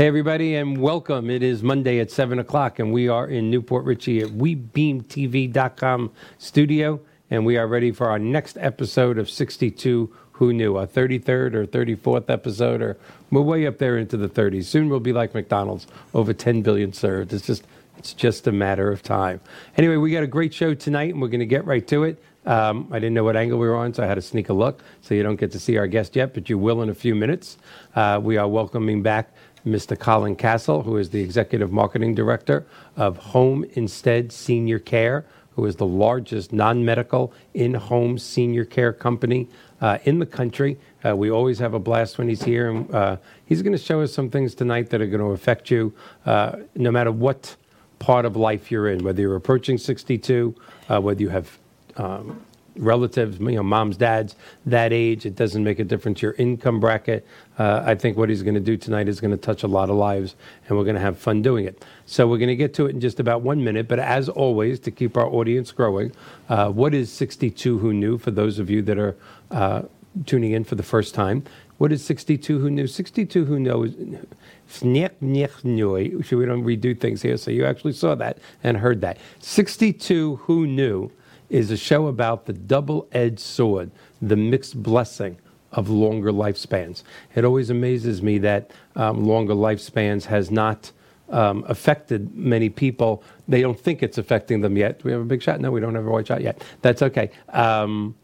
Hey, everybody, and welcome. It is Monday at 7 o'clock, and we are in New Port Richey at WeBeamTV.com studio, and we are ready for our next episode of 62 Who Knew, our 33rd or 34th episode, or we're way up there into the 30s. Soon we'll be like McDonald's, over 10 billion served. It's just, it's just a matter of time. Anyway, we got a great show tonight, and we're going to get right to it. Um, I didn't know what angle we were on, so I had to sneak a look. So you don't get to see our guest yet, but you will in a few minutes. Uh, we are welcoming back Mr. Colin Castle, who is the Executive Marketing Director of Home Instead Senior Care, who is the largest non medical in home senior care company uh, in the country. Uh, we always have a blast when he's here, and uh, he's going to show us some things tonight that are going to affect you uh, no matter what part of life you're in, whether you're approaching 62, uh, whether you have um, relatives, you know, moms, dads, that age. It doesn't make a difference. Your income bracket. Uh, I think what he's going to do tonight is going to touch a lot of lives, and we're going to have fun doing it. So we're going to get to it in just about one minute. But as always, to keep our audience growing, uh, what is 62 Who Knew for those of you that are uh, tuning in for the first time? What is 62 Who Knew? 62 Who Knows. So we don't redo things here. So you actually saw that and heard that. 62 Who Knew is a show about the double edged sword, the mixed blessing of longer lifespans. It always amazes me that um, longer lifespans has not um, affected many people. They don't think it's affecting them yet. Do we have a big shot? No, we don't have a white shot yet. That's okay. Um,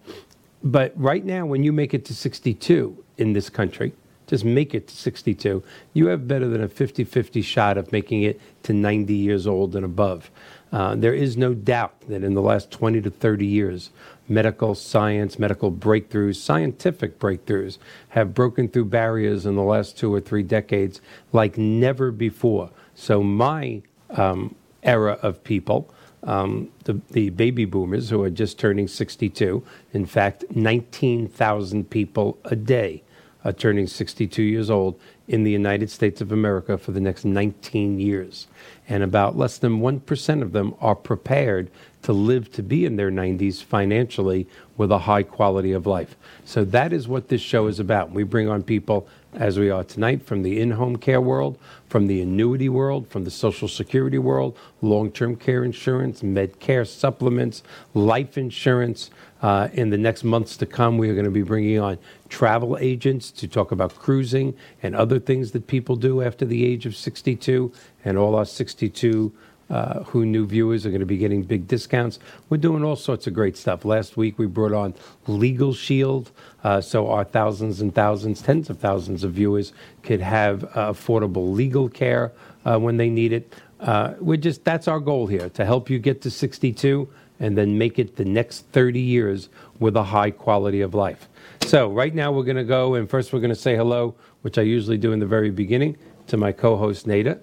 but right now, when you make it to 62 in this country, just make it to 62, you have better than a 50 50 shot of making it to 90 years old and above. Uh, there is no doubt that in the last 20 to 30 years, medical science, medical breakthroughs, scientific breakthroughs have broken through barriers in the last two or three decades like never before. So, my um, era of people, um, the, the baby boomers who are just turning 62, in fact, 19,000 people a day are turning 62 years old in the United States of America for the next 19 years. And about less than 1% of them are prepared to live to be in their 90s financially with a high quality of life. So that is what this show is about. We bring on people, as we are tonight, from the in home care world, from the annuity world, from the Social Security world, long term care insurance, Medicare supplements, life insurance. Uh, in the next months to come, we are going to be bringing on travel agents to talk about cruising and other things that people do after the age of 62 and all our 62 uh, Who Knew viewers are going to be getting big discounts. We're doing all sorts of great stuff. Last week we brought on Legal Shield, uh, so our thousands and thousands, tens of thousands of viewers could have uh, affordable legal care uh, when they need it. Uh, we're just that's our goal here to help you get to 62 and then make it the next 30 years with a high quality of life. So right now we're going to go and first we're going to say hello, which I usually do in the very beginning, to my co-host Nada.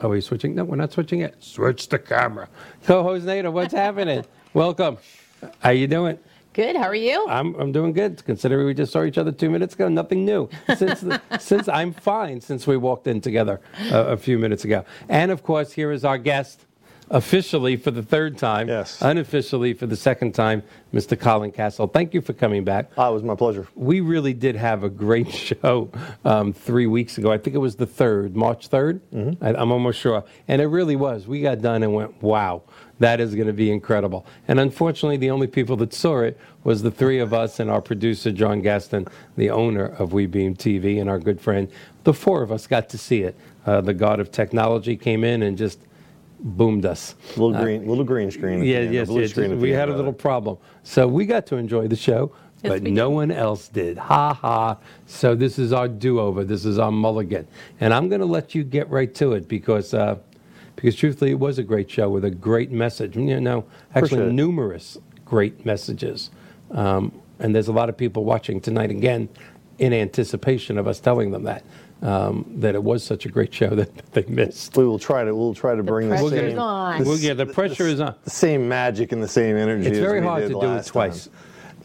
Are we switching? No, we're not switching it. Switch the camera. Co-host Nada, what's happening? Welcome. How you doing? Good. How are you? I'm, I'm doing good. Considering we just saw each other two minutes ago, nothing new. Since the, since I'm fine since we walked in together a, a few minutes ago. And of course, here is our guest officially for the third time, Yes. unofficially for the second time, Mr. Colin Castle. Thank you for coming back. Ah, it was my pleasure. We really did have a great show um, three weeks ago. I think it was the third, March 3rd. Mm-hmm. I, I'm almost sure. And it really was. We got done and went, wow, that is going to be incredible. And unfortunately, the only people that saw it was the three of us and our producer, John Gaston, the owner of WeBeam TV, and our good friend. The four of us got to see it. Uh, the god of technology came in and just boomed us. Little green, little green screen. at Yeah, end, yes, blue yes. screen at We had a little problem. So we got to enjoy the show, Yes, but no did. one else did. Ha ha. So this is our do over. This is our mulligan. And I'm going to let you get right to it because, uh, because truthfully, it was a great show with a great message. You know, actually, Appreciate it. numerous great messages. Um, and there's a lot of people watching tonight again in anticipation of us telling them that. Um, that it was such a great show that they missed. We will try to. We'll try to bring the pressure's same. on. Well, yeah, the pressure is on. The same magic and the same energy. It's as very we hard did to do it twice.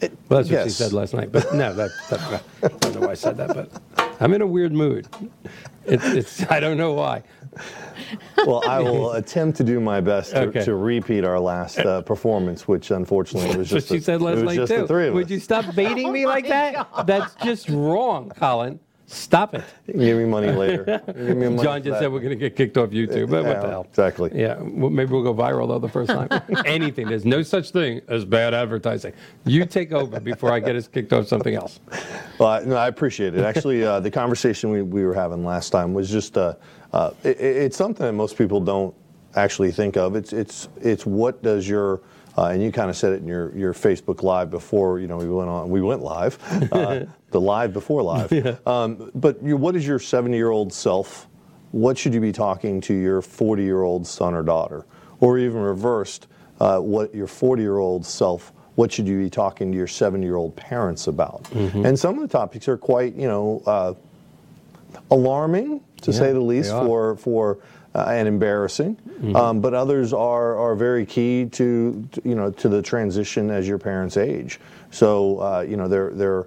It- Well, that's what she said last night. But no, that, that, I don't know why I said that, but I'm in a weird mood. It's, it's I don't know why. Well, I will attempt to do my best to, Okay. to repeat our last uh, performance, which unfortunately was That's what just. she the- said last it was night just too. The three of Would us. you stop baiting me like that? God. That's just wrong, Colin. Stop it. Give me money later. Me money John just said we're going to get kicked off YouTube. But what the hell? Exactly. Yeah, well, maybe we'll go viral though the first time. Anything. There's no such thing as bad advertising. You take over before I get us kicked off something else. Well, I- no, I appreciate it. Actually, uh, the conversation we, we were having last time was just uh, uh, it, it's something that most people don't actually think of. It's it's it's what does your uh, and you kind of said it in your, your Facebook live before you know we went on we went live uh, the live before live. Um, but you, what is your 70 year old self? What should you be talking to your 40 year old son or daughter, or even reversed? Uh, what your 40 year old self what should you be talking to your seven year old parents about? Mm-hmm. And some of the topics are quite, you know, uh, alarming to Yeah, say the least for for uh, and embarrassing. Mm-hmm. Um, but others are are very key to, to, you know to the transition as your parents age. So uh, you know they're they're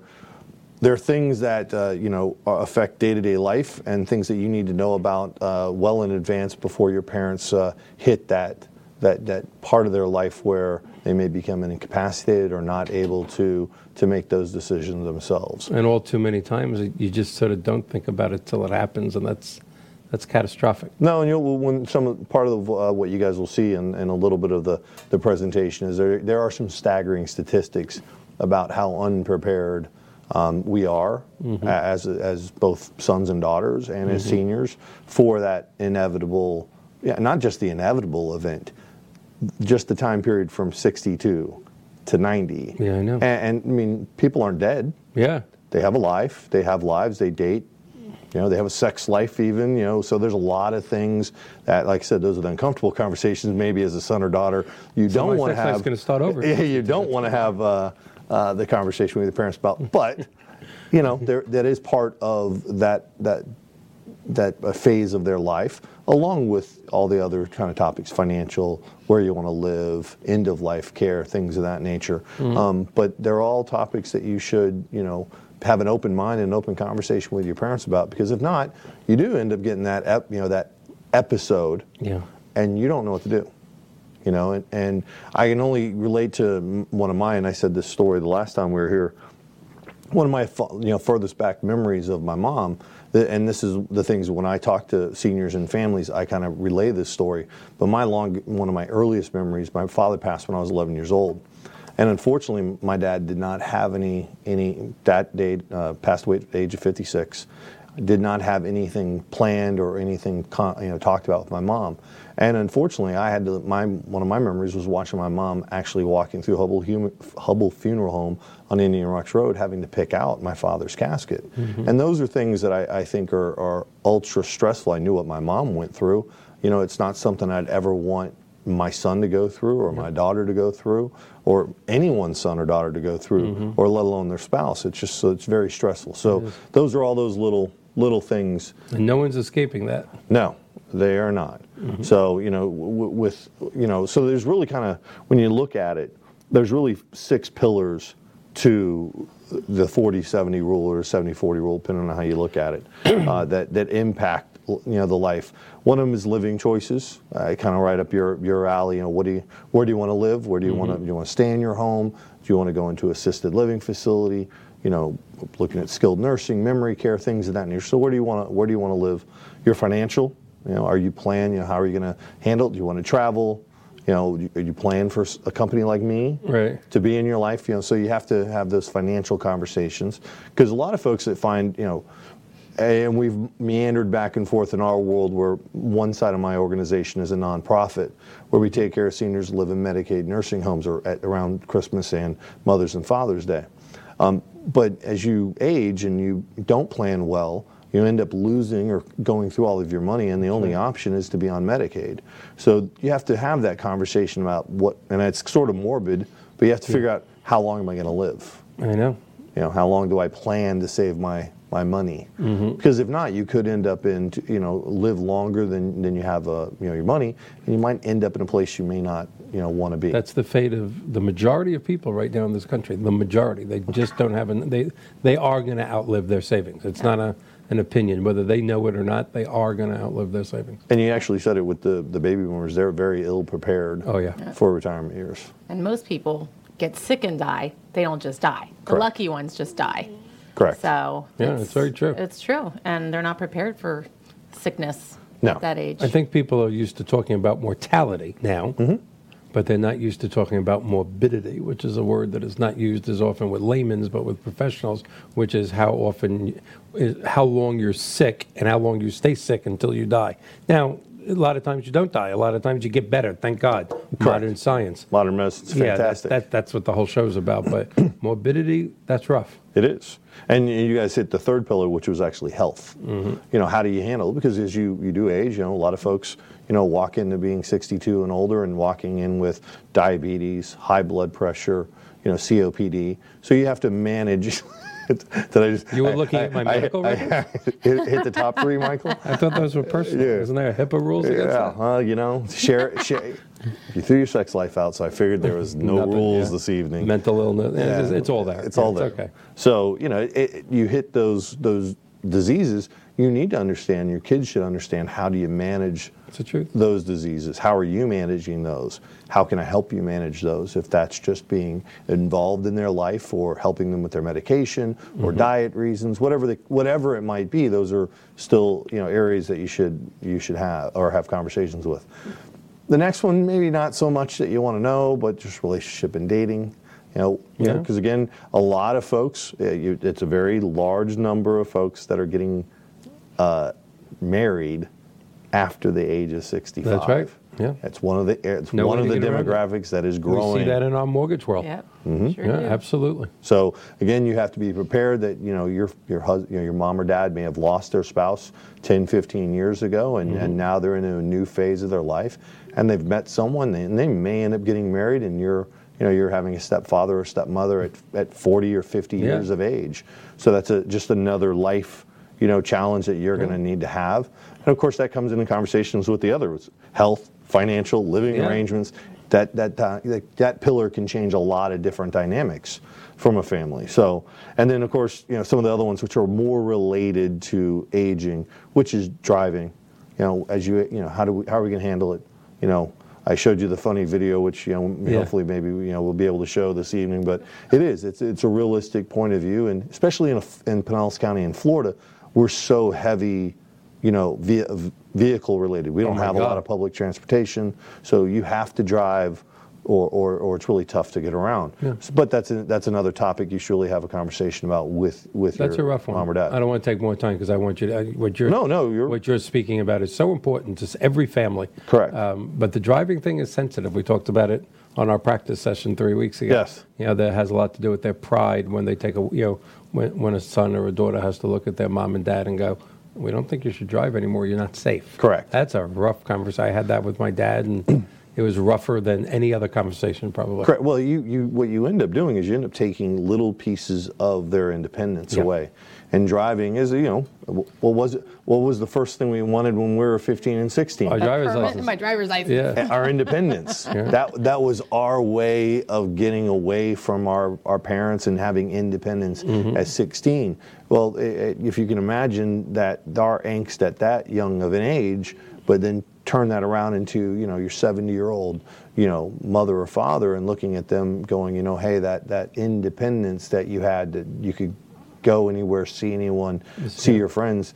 there are things that uh, you know affect day-to-day life and things that you need to know about uh, well in advance before your parents uh, hit that that that part of their life where they may become incapacitated or not able to to make those decisions themselves. And all too many times you just sort of don't think about it till it happens, and that's that's catastrophic. No, and you'll, when some part of uh, what you guys will see in, in a little bit of the, the presentation is there there are some staggering statistics about how unprepared um, we are a- as as both sons and daughters and as seniors for that inevitable, yeah, not just the inevitable event, just the time period from 62 to 90. Yeah, I know. And, and I mean, people aren't dead Yeah. they have a life, they have lives, they date, you know, they have a sex life even, you know, so there's a lot of things that, like I said, those are the uncomfortable conversations maybe as a son or daughter you So don't want to have. gonna start over. Yeah, you don't want to have uh, uh, the conversation with your parents about, but, you know, there, that is part of that, that, that uh, phase of their life, along with all the other kind of topics, financial, where you want to live, end of life care, things of that nature. Mm-hmm. Um, but they're all topics that you should, you know, have an open mind and an open conversation with your parents about, because if not, you do end up getting that, ep- you know, that episode, Yeah. and you don't know what to do. You know, and, and I can only relate to one of mine. I said this story the last time we were here one of my you know furthest back memories of my mom and this is the things when i talk to seniors and families i kind of relay this story but my long one of my earliest memories my father passed when i was 11 years old and unfortunately my dad did not have any any that day uh, passed away at the age of 56 did not have anything planned or anything con- you know talked about with my mom. And unfortunately i had to my one of my memories was watching my mom actually walking through hubble, Hum- hubble funeral home on indian rocks road having to pick out my father's casket. And those are things that i, I think are, are ultra stressful. I knew what my mom went through. You know it's not something i'd ever want my son to go through or my daughter to go through or anyone's son or daughter to go through or let alone their spouse. It's just so it's very stressful. So those are all those little little things. And no one's escaping that. no, they are not. So you know, w- with you know, so there's really kind of when you look at it, there's really six pillars to the 40-70 rule or 70-40 rule, depending on how you look at it, uh, that that impact you know the life. One of them is living choices. Uh, kind of right up your your alley. You know, what do you where do you want to live? Where do you want to you want to stay in your home? Do you want to go into assisted living facility? You know, looking at skilled nursing, memory care, things of that nature. So where do you want to where do you want to live? Your financial. You know, are you plan? You know, how are you going to handle it? Do you want to travel? You know, you- are you plan for a company like me? Right. to be in your life. You know, so you have to have those financial conversations because a lot of folks that find you know, and we've meandered back and forth in our world where one side of my organization is a nonprofit where we take care of seniors who live in Medicaid nursing homes or at around Christmas and Mother's and Father's Day. Um, but as you age and you don't plan well, you end up losing or going through all of your money, and the only option is to be on Medicaid. So you have to have that conversation about what, and it's sort of morbid, but you have to figure out how long am I going to live? I know. You know, how long do I plan to save my my money? Mm-hmm. Because if not, you could end up in you know live longer than than you have uh, you know your money, and you might end up in a place you may not you know want to be. That's the fate of the majority of people right now in this country. The majority, they just don't have an. They they are going to outlive their savings. It's not a an opinion whether they know it or not. They are going to outlive their savings. and you actually said it with the the baby boomers; they're very ill prepared. Oh, yeah. for retirement years. And most people get sick and die. They don't just die. The lucky ones just die. Correct. So Yeah, it's very true. It's true, and they're not prepared for sickness No. at that age. I think people are used to talking about mortality now, mm-hmm. but they're not used to talking about morbidity, which is a word that is not used as often with laymen's, but with professionals, which is how often, is how long you're sick and how long you stay sick until you die. Now, a lot of times you don't die. A lot of times you get better. Thank God. Modern science. Modern medicine's Yeah, that, that, that's what the whole show's about. But morbidity, that's rough. It is. And you guys hit the third pillar, which was actually health. Mm-hmm. You know, how do you handle it? Because as you, you do age, you know, a lot of folks, you know, walk into being 62 and older and walking in with diabetes, high blood pressure, you know, COPD. So you have to manage. Did I just? You were looking at my medical I, records? hit, hit the top three, Michael. I thought those were personal. Yeah. Isn't there HIPAA rules against Yeah, that? well, you know, share, share. You threw your sex life out, so I figured there was no Nothing, rules yeah. this evening. Mental illness. yeah, It's, it's all there. It's all there. okay. So you know, it, it- you hit those those diseases. You need to understand. Your kids should understand how do you manage It's those diseases. How are you managing those? How can I help you manage those? If that's just being involved in their life or helping them with their medication or diet reasons, whatever the, whatever it might be, those are still you know areas that you should you should have or have conversations with. The next one, maybe not so much that you want to know, but just relationship and dating. You know, you know, Yeah. because again, a lot of folks, uh, it's a very large number of folks that are getting uh, married after the age of 65. That's right. Yeah. It's one of the it's No one of the get it. demographics that is growing. We growing. see that in our mortgage world. Yep. Mm-hmm. Sure Yeah, do. absolutely. So again, you have to be prepared that you know your your hus- you know, your mom or dad may have lost their spouse 10, 15 years ago, and, Mm-hmm. and now they're in a new phase of their life, and they've met someone, and they may end up getting married, and you're you know you're having a stepfather or stepmother at, at 40 or 50 Yeah. years of age. So that's a, just another life you know challenge that you're going to need to have, and of course that comes into conversations with the others, health, financial, living Yeah. arrangements. That that, uh, that that pillar can change a lot of different dynamics from a family. So, and then of course, you know, some of the other ones which are more related to aging, which is driving. You know, as you you know, how do we how are we going to handle it? You know, I showed you the funny video, which you know, Yeah. hopefully maybe you know we'll be able to show this evening. But it is it's it's a realistic point of view, and especially in a, in Pinellas County in Florida, we're so heavy, you know, via, vehicle related. We don't Oh have a lot of public transportation, so you have to drive, or, or, or it's really tough to get around. Yeah. But that's a, that's another topic you should really have a conversation about with with That's your a rough one. mom or dad. I don't want to take more time because I want you to. What you're No, no, you're- what you're speaking about is so important to every family. Correct. Um, but the driving thing is sensitive. We talked about it on our practice session three weeks ago. Yes. You know that has a lot to do with their pride when they take a you know when when a son or a daughter has to look at their mom and dad and go. We don't think you should drive anymore. You're not safe. Correct. That's a rough conversation. I had that with my dad, and it was rougher than any other conversation, probably. Correct. Well, you, you what you end up doing is you end up taking little pieces of their independence Yeah. away. And driving is, you know, what was it? What was the first thing we wanted when we were 15 and 16? Our driver's license. my driver's license. Yeah. our independence. That that was our way of getting away from our, our parents and having independence Mm-hmm. at 16. Well, i- i- if you can imagine that our angst at that young of an age, but then turn that around into you know your 70 year old you know mother or father and looking at them going you know hey that that independence that you had that you could go anywhere see anyone see your friends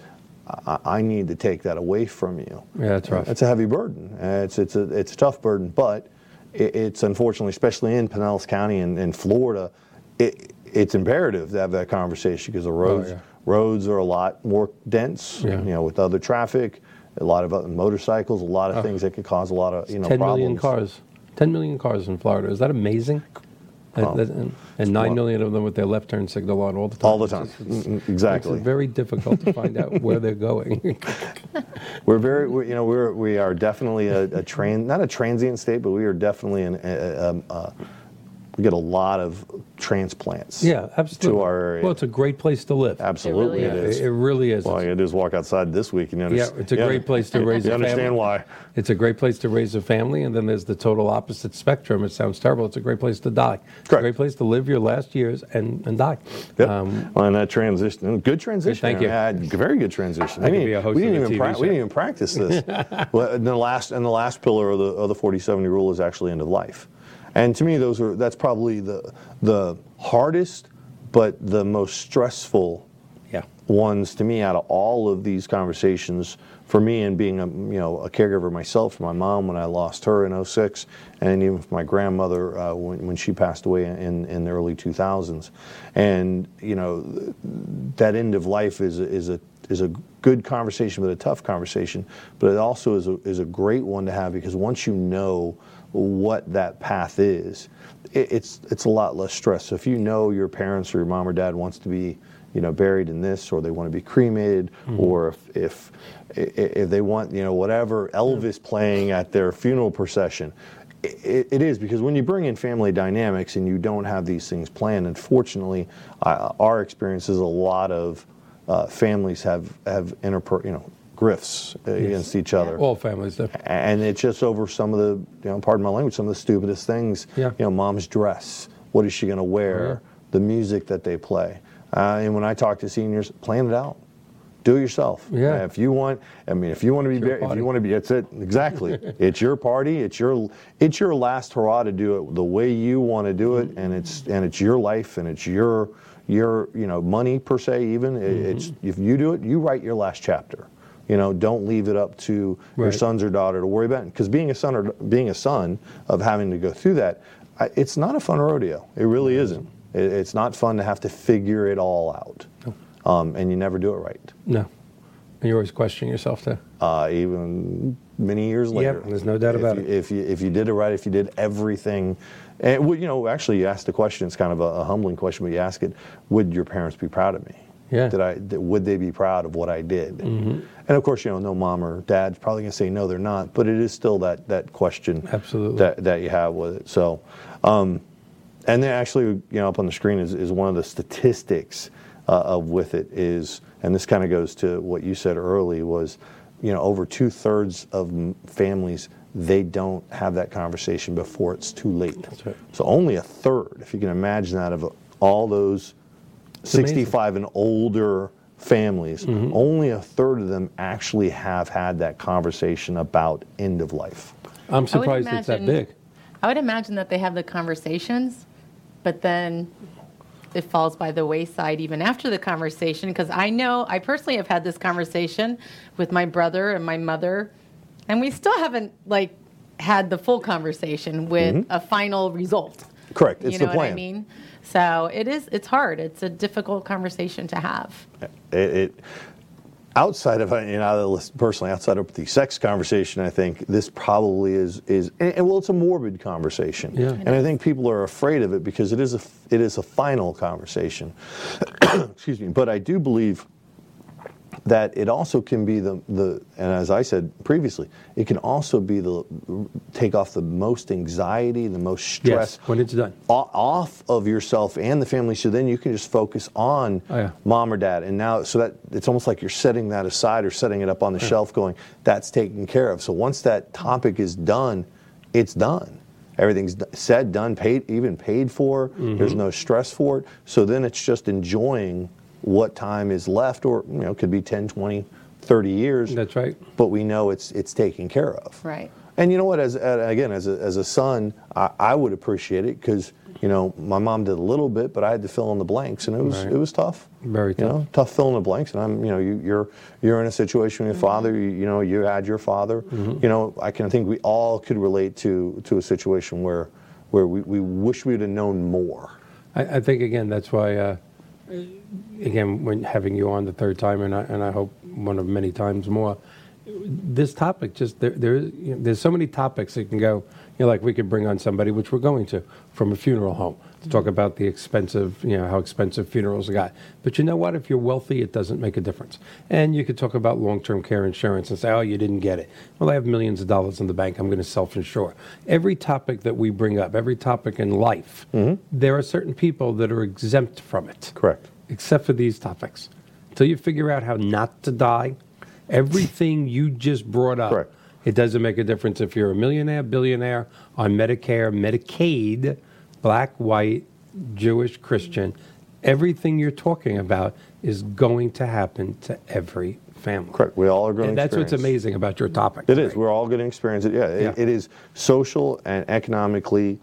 I, I need to take that away from you Yeah, that's right. it's a heavy burden. Uh, It's it's a it's a tough burden, but it, it's unfortunately, especially in Pinellas County and, and Florida, it, it's imperative to have that conversation because the roads Oh, yeah. roads are a lot more dense. Yeah. You know, with other traffic, a lot of other motorcycles, a lot of things that could cause a lot of you know 10 problems. million cars. 10 million cars in Florida. Is that amazing? And- Well, and, and 9 million of them with their left turn signal on all the time. All the time, It's- it's- Mm, mm, It's exactly. very difficult to find out where they're going. We're very, we're, you know, we're we are definitely a, a tran not a transient state, but we are definitely an. A, um, uh, we get a lot of transplants. yeah, absolutely. To our area. Well, it's a great place to live. Absolutely, It it really Yeah, is. it, it really is. Well, all you gotta do is walk outside this week and you yeah, understand. it's a great place to raise You a understand family. why? It's a great place to raise a family, and then there's the total opposite spectrum. It sounds terrible. It's a great place to die. It's a great place to live your last years and, and die. Yep. Um, well, and that transition, good transition. Thank you. Yeah, very good transition. I we could be a host we didn't even TV we didn't even practice this. well, and the last and the last pillar of the of the 40-70 rule is actually end of life. And to me, those are that's probably the the hardest but the most stressful Yeah. ones to me out of all of these conversations for me and being a you know a caregiver myself for my mom when I lost her in 06 and even for my grandmother uh, when, when she passed away in, in the early 2000s and you know that end of life is a, is a is a good conversation but a tough conversation but it also is a, is a great one to have because once you know what that path is it, it's it's a lot less stress so if you know your parents or your mom or dad wants to be you know, buried in this, or they want to be cremated, or if, if if they want, you know, whatever Elvis playing at their funeral procession. It, it is because when you bring in family dynamics and you don't have these things planned, unfortunately, uh, our experience is a lot of uh, families have have interper, you know, grifts against each other All families do. and it's just over some of the, you know, pardon my language, some of the stupidest things. Yeah. You know, mom's dress. What is she going to wear? Yeah. The music that they play. Uh, and when I talk to seniors, plan it out. Do it yourself. Yeah. Uh, if you want, I mean, if you want to be, buried- if you want to be, it's it exactly. it's your party. It's your, it's your last hurrah to do it the way you want to do it, and it's and it's your life, and it's your your you know money per se. Even it's Mm-hmm. if you do it, you write your last chapter. You know, don't leave it up to your sons or daughter to worry about. Because being a son or being a son of having to go through that, I, it's not a fun rodeo. It really isn't. It, it's not fun to have to figure it all out, um, and you never do it right. No. And you're always question yourself too. Uh, even many years later. there's no doubt if about you, it. If you if you did it right, if you did everything, and well, you know, actually, you asked the question. It's kind of a, a humbling question, but you ask it: Would your parents be proud of me? Yeah. Did I? Did, would they be proud of what I did? Mm-hmm. And of course, you know, no mom or dad's probably going to say no, they're not. But it is still that that question. Absolutely. That that you have with it. So. Um, and then actually, you know, up on the screen is, is one of the statistics uh, of with it is, and this kind of goes to what you said early was, you know, over two thirds of families they don't have that conversation before it's too late. That's right. So only a third, if you can imagine that, of all those. 65 and older families, Mm-hmm. only a third of them actually have had that conversation about end of life. I'm I would surprised it's that big. I would imagine that they have the conversations, but then it falls by the wayside even after the conversation. Because I know I personally have had this conversation with my brother and my mother, and we still haven't like had the full conversation with a final result. Correct. It's you know the what I plan. mean? So it is. It's hard. It's a difficult conversation to have. Uh, it, it outside of uh, you know personally outside of the sex conversation i think this probably is is and, and well it's a morbid conversation Yeah. and i think people are afraid of it because it is a it is a final conversation excuse me but i do believe that it also can be the, the and as I said previously, it can also be the take off the most anxiety, the most stress Yes, when it's done. off of yourself and the family. So then you can just focus on Oh, yeah. mom or dad. And now so that it's almost like you're setting that aside or setting it up on the shelf going that's taken care of. So once that topic is done it's done. Everything's said done paid even paid for. Mm-hmm. there's no stress for it. So then it's just enjoying what time is left or you know could be 10 20 30 years That's right. but we know it's it's taken care of Right. and you know what? As uh, again, as a, as a son, I, I would appreciate it because you know my mom did a little bit, but I had to fill in the blanks, and it was Right. it was tough. Very You tough. know, tough filling the blanks, and I'm you know you, you're you're in a situation with your father. You, you know you had your father. Mm-hmm. You know I can think we all could relate to to a situation where where we, we wish we'd have known more. I, I think again that's why. Uh, again, when having you on the third time, and I, and I hope one of many times more, this topic just there, there you know, there's so many topics that can go. You know, like we could bring on somebody, which we're going to, from a funeral home to talk mm-hmm. about the expensive, you know, how expensive funerals are got. But you know what? If you're wealthy, it doesn't make a difference. And you could talk about long-term care insurance and say, oh, you didn't get it. Well, I have millions of dollars in the bank. I'm going to self-insure. Every topic that we bring up, every topic in life, mm-hmm. there are certain people that are exempt from it Correct. except for these topics. Until you figure out how not to die, everything you just brought up, Correct. It doesn't make a difference if you're a millionaire, billionaire, on Medicare, Medicaid, black, white, Jewish, Christian. Everything you're talking about is going to happen to every family. Correct. We all are going. And that's what's amazing about your topic. It is. We're all going to experience it. Yeah, it- Yeah. it is social and economically.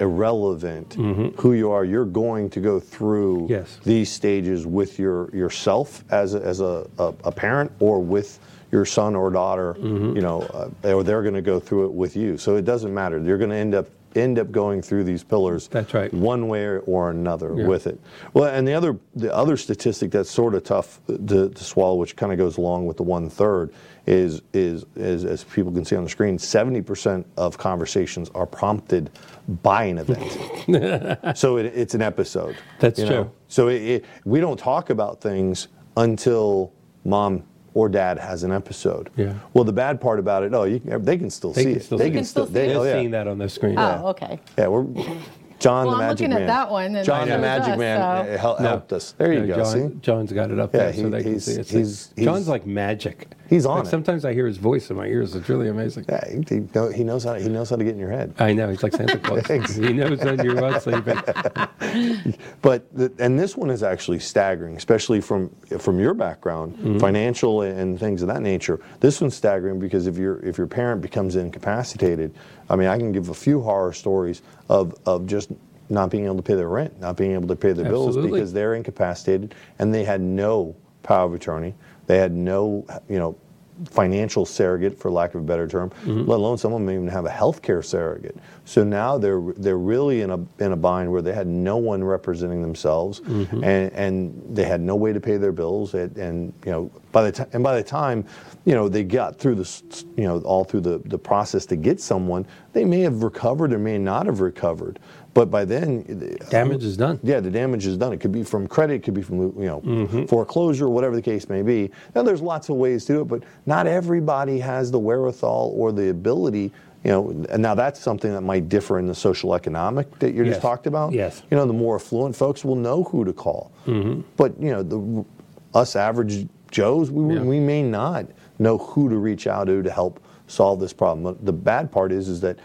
irrelevant who you are. You're going to go through Mm-hmm. Yes. these stages with your yourself as a, as a, a, a parent or with your son or daughter. Mm-hmm. You know, uh, or they're going to go through it with you. So it doesn't matter. You're going to end up end up going through these pillars. That's right. One way or another Yeah. with it. Well, and the other the other statistic that's sort of tough to, to swallow, which kind of goes along with the one third, is is is as people can see on the screen, seventy percent of conversations are prompted by an event. so it, it's an episode. That's you know? true. So it, it, we don't talk about things until mom or dad has an episode. Yeah. Well, the bad part about it, oh, you, they can still They see can it. still they see can it. still. They They, They're oh, yeah. seeing that on the screen. Oh, okay. Yeah, we're John Well, the I'm Magic looking at Man. that one, John the Magic us, Man so- uh, hel- No. helped us. There you No, go. John, see, John's got it up Yeah, there he- so they can see it. he's- he's- John's like magic. He's on Like, it. Sometimes I hear his voice in my ears. It's really amazing. yeah, he, he, know- he knows how he knows how to get in your head. I know he's like Santa Claus. he knows when you're not sleeping. But the, and this one is actually staggering, especially from from your background, Mm-hmm. financial and things of that nature. This one's staggering because if your if your parent becomes incapacitated, I mean, I can give a few horror stories of of just not being able to pay their rent, not being able to pay their bills because they're incapacitated and they had no power of attorney. They had no, you know, financial surrogate, for lack of a better term, Mm-hmm. let alone some of them even have a healthcare surrogate. So now they're they're really in a in a bind where they had no one representing themselves, Mm-hmm. and and they had no way to pay their bills, and, and you know by the time and by the time you know they got through this you know all through the the process to get someone, they may have recovered or may not have recovered, but by then Damage is done. yeah, the damage is done. It could be from credit, it could be from you know Mm-hmm. foreclosure, whatever the case may be. Now, there's lots of ways to do it, but not everybody has the wherewithal or the ability. You know, and now that's something that might differ in the social economic that you Yes. just talked about. Yes. You know, the more affluent folks will know who to call, Mm-hmm. but you know, the us average Joes, we, Yeah. we may not know who to reach out to to help solve this problem. The bad part is, is that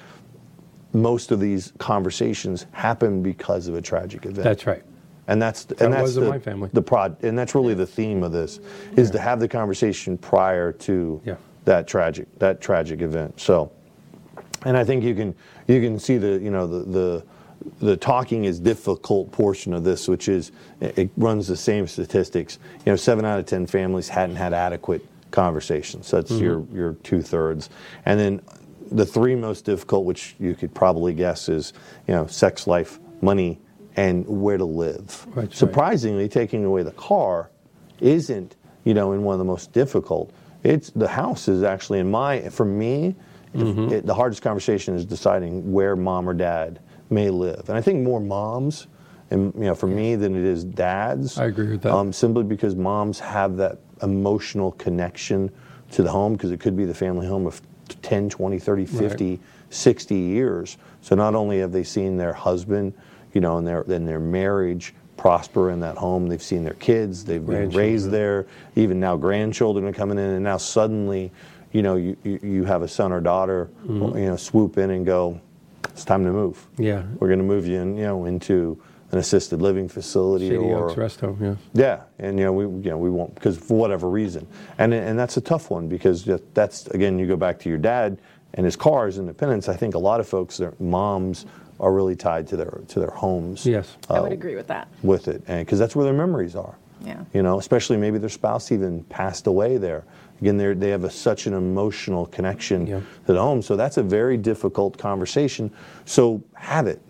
most of these conversations happen because of a tragic event. That's right. And that's That and that's the, my family. the prod, and that's really the theme of this is to have the conversation prior to Yeah. that tragic that tragic event. So, and I think you can you can see the you know the the the talking is difficult portion of this, which is it runs the same statistics. You know, seven out of ten families hadn't had adequate conversations. So that's your Mm-hmm. your two thirds, and then the three most difficult, which you could probably guess, is you know sex life, money, and where to live. Right, right. Surprisingly, taking away the car isn't you know in one of the most difficult. It's the house is actually in my for me. Mm-hmm. It, the hardest conversation is deciding where mom or dad may live, and I think more moms, and you know, for me than it is dads. I agree with that. Um, simply because moms have that emotional connection to the home because it could be the family home of 10, 20, 30, 50, 60 years. So not only have they seen their husband, you know, and their and their marriage prosper in that home, they've seen their kids, they've been raised there, even now grandchildren are coming in and now suddenly, you know, you, you, you have a son or daughter, Mm-hmm. you know, swoop in and go, it's time to move. Yeah. We're going to move you in, you know, into an assisted living facility Shady or Oaks Rest Home, yeah. yeah, and you know we you know we won't because for whatever reason, and and that's a tough one because that's again you go back to your dad and his cars independence. I think a lot of folks, their moms are really tied to their to their homes. Yes. I would uh, agree with that. with it, and because that's where their memories are. Yeah. You know, especially maybe their spouse even passed away there. Again, they they have a, such an emotional connection Yeah. to the home, so that's a very difficult conversation. So have it.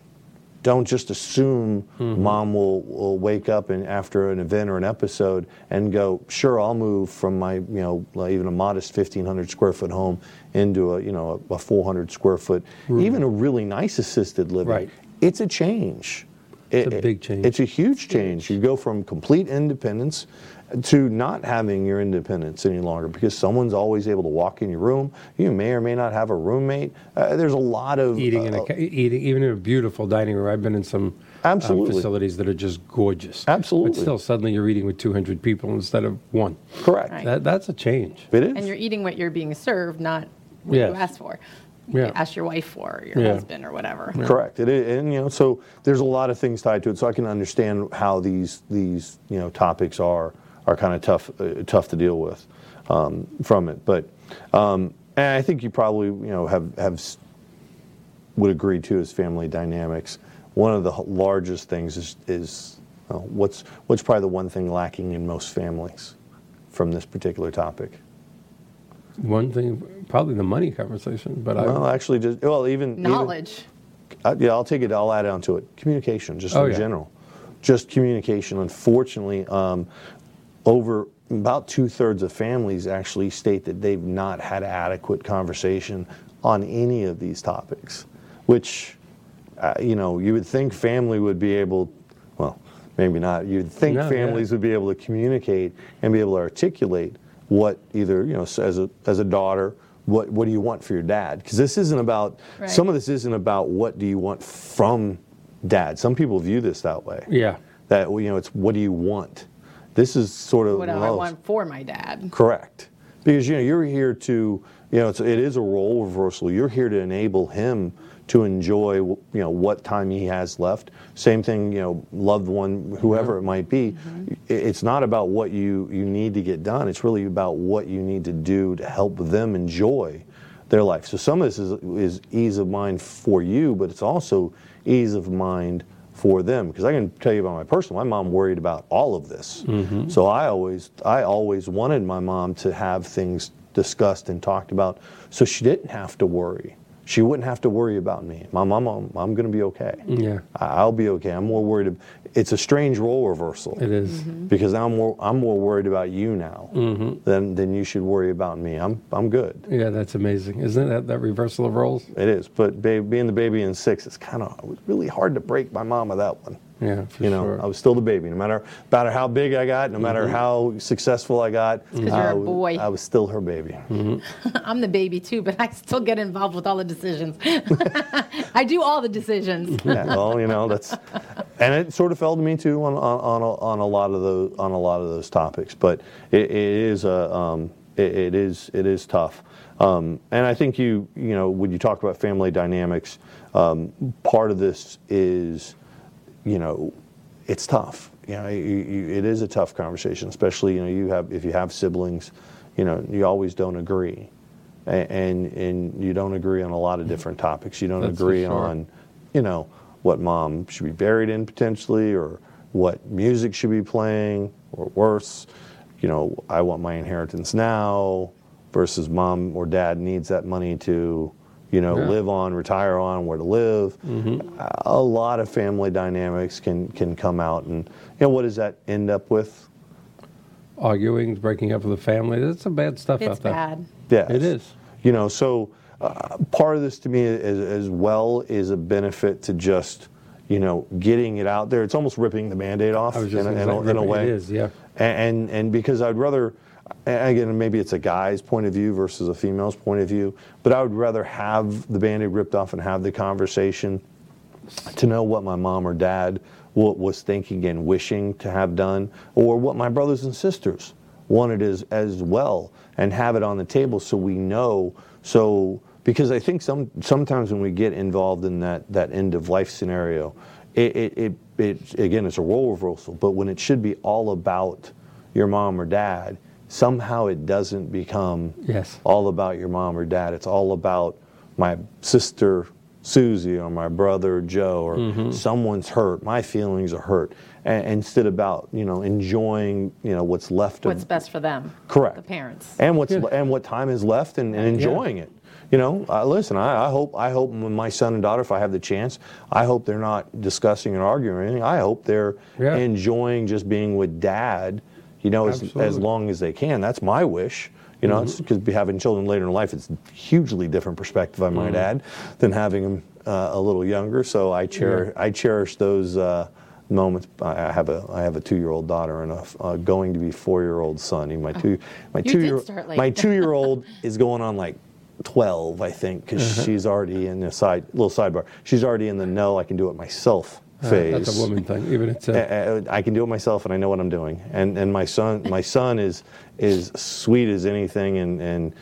Don't just assume Mm-hmm. mom will, will wake up and after an event or an episode and go, sure, I'll move from my, you know, even a modest 1,500 square foot home into a, you know, a, a 400 square foot, even a really nice assisted living. Right. It's a change. It's a big change. It's a huge change. You go from complete independence to not having your independence any longer because someone's always able to walk in your room. You may or may not have a roommate. Uh, there's a lot of Eating in uh, a eating even in a beautiful dining room. I've been in some um, Absolutely. facilities that are just gorgeous. Absolutely. But still, suddenly you're eating with 200 people instead of one. correct. Right. That, that's a change. It is. And you're eating what you're being served, not what Yes. you asked for. Yeah. You asked your wife for, or your Yeah. husband, or whatever. Correct. It is, and you know, so there's a lot of things tied to it. So I can understand how these these you know topics are are kind of tough uh, tough to deal with um, from it. But um, and I think you probably you know have have would agree to is family dynamics. One of the largest things is, is uh, what's what's probably the one thing lacking in most families from this particular topic. One thing, probably the money conversation, but Well, I, actually, just well, even even- Knowledge. Uh, yeah, I'll take it. I'll add on to it. Communication, just Oh, in yeah. general, just communication. Unfortunately, um, over about two thirds of families actually state that they've not had adequate conversation on any of these topics, which, uh, you know, you would think family would be able. Well, maybe not. You'd think No, yeah. families would be able to communicate and be able to articulate what either you know as a as a daughter. What, what do you want for your dad? Because this isn't about Right. some of this isn't about what do you want from dad. Some people view this that way. yeah, That you know, it's what do you want. This is sort of What I want for my dad? correct because you know you're here to you know it's, it is a role reversal. You're here to enable him to enjoy you know what time he has left. Same thing, you know, loved one, whoever it might be. Mm-hmm. I- It's not about what you you need to get done. It's really about what you need to do to help them enjoy their life. So some of this is, is ease of mind for you, but it's also ease of mind for them. Because I can tell you about my personal. My mom worried about all of this. Mm-hmm. So I always I always wanted my mom to have things discussed and talked about, so she didn't have to worry. She wouldn't have to worry about me. My mom, I'm, I'm going to be okay. Yeah. I- I'll be okay. I'm more worried. ab- It's a strange role reversal it is. Mm-hmm. because I'm more I'm more worried about you now mm-hmm. than than you should worry about me. I'm I'm good. Yeah, that's amazing. Isn't that that reversal of roles? It is, but babe, being the baby in six, it's kind of it was really hard to break my mom of that one. Yeah, for You know, sure. I was still the baby, no matter no matter how big I got, no matter how successful I got. 'cause you're I a was- boy. I was still her baby. I'm the baby too, but I still get involved with all the decisions. I do all the decisions. yeah, well, you know that's, and it sort of fell to me too on on, on, a, on a lot of those on a lot of those topics. But it, it is a um, it, it is it is tough. Um, and I think you you know when you talk about family dynamics, um, part of this is, you know, it's tough. You know, you, you, it is a tough conversation, especially you know you have if you have siblings, you know you always don't agree, and and, and you don't agree on a lot of different topics. You don't That's agree sure. on, you know, what mom should be buried in potentially, or what music should be playing, or worse, you know, I want my inheritance now, versus mom or dad needs that money to, you know, Yeah. live on, retire on, where to live. A lot of family dynamics can can come out, and you know, what does that end up with? Arguing, breaking up with the family. That's some bad stuff It's out there. bad. Yeah, It is. You know, so uh, part of this to me as, as well is a benefit to just, you know, getting it out there. It's almost ripping the band-aid off I was just in, a, gonna in, say, a, in a way. is, yeah. And, and and because I'd rather, and again, maybe it's a guy's point of view versus a female's point of view, but I would rather have the band-aid ripped off and have the conversation to know what my mom or dad wa- was thinking and wishing to have done, or what my brothers and sisters wanted as as well, and have it on the table so we know. So because I think some sometimes when we get involved in that that end of life scenario, it it, it, it again it's a role reversal. But when it should be all about your mom or dad, somehow it doesn't become Yes. all about your mom or dad. It's all about my sister Susie or my brother Joe or Mm-hmm. someone's hurt. My feelings are hurt. And instead about you know enjoying you know what's left of What's of best for them? correct The parents. and what's Yeah. and what time is left and, and enjoying it. You know, uh, listen. I, I hope I hope when my son and daughter, if I have the chance, I hope they're not discussing and arguing or anything. I hope they're Yeah. enjoying just being with dad. You know, as, as Mm-hmm. long as they can. That's my wish. You know, because having children later in life, it's hugely different perspective, I Mm-hmm. might add, than having them uh, a little younger. So I cherish I cherish those uh, moments. I have a I have a two year old daughter and a uh, going to be four year old son. My two my you two year my two year old is going on like. 12 I think because Uh-huh. she's already in the side little sidebar she's already in the no I can do it myself phase Uh, that's a woman thing. Even it's a, uh, I can do it myself, and I know what I'm doing. And and my son, my son is is sweet as anything, and and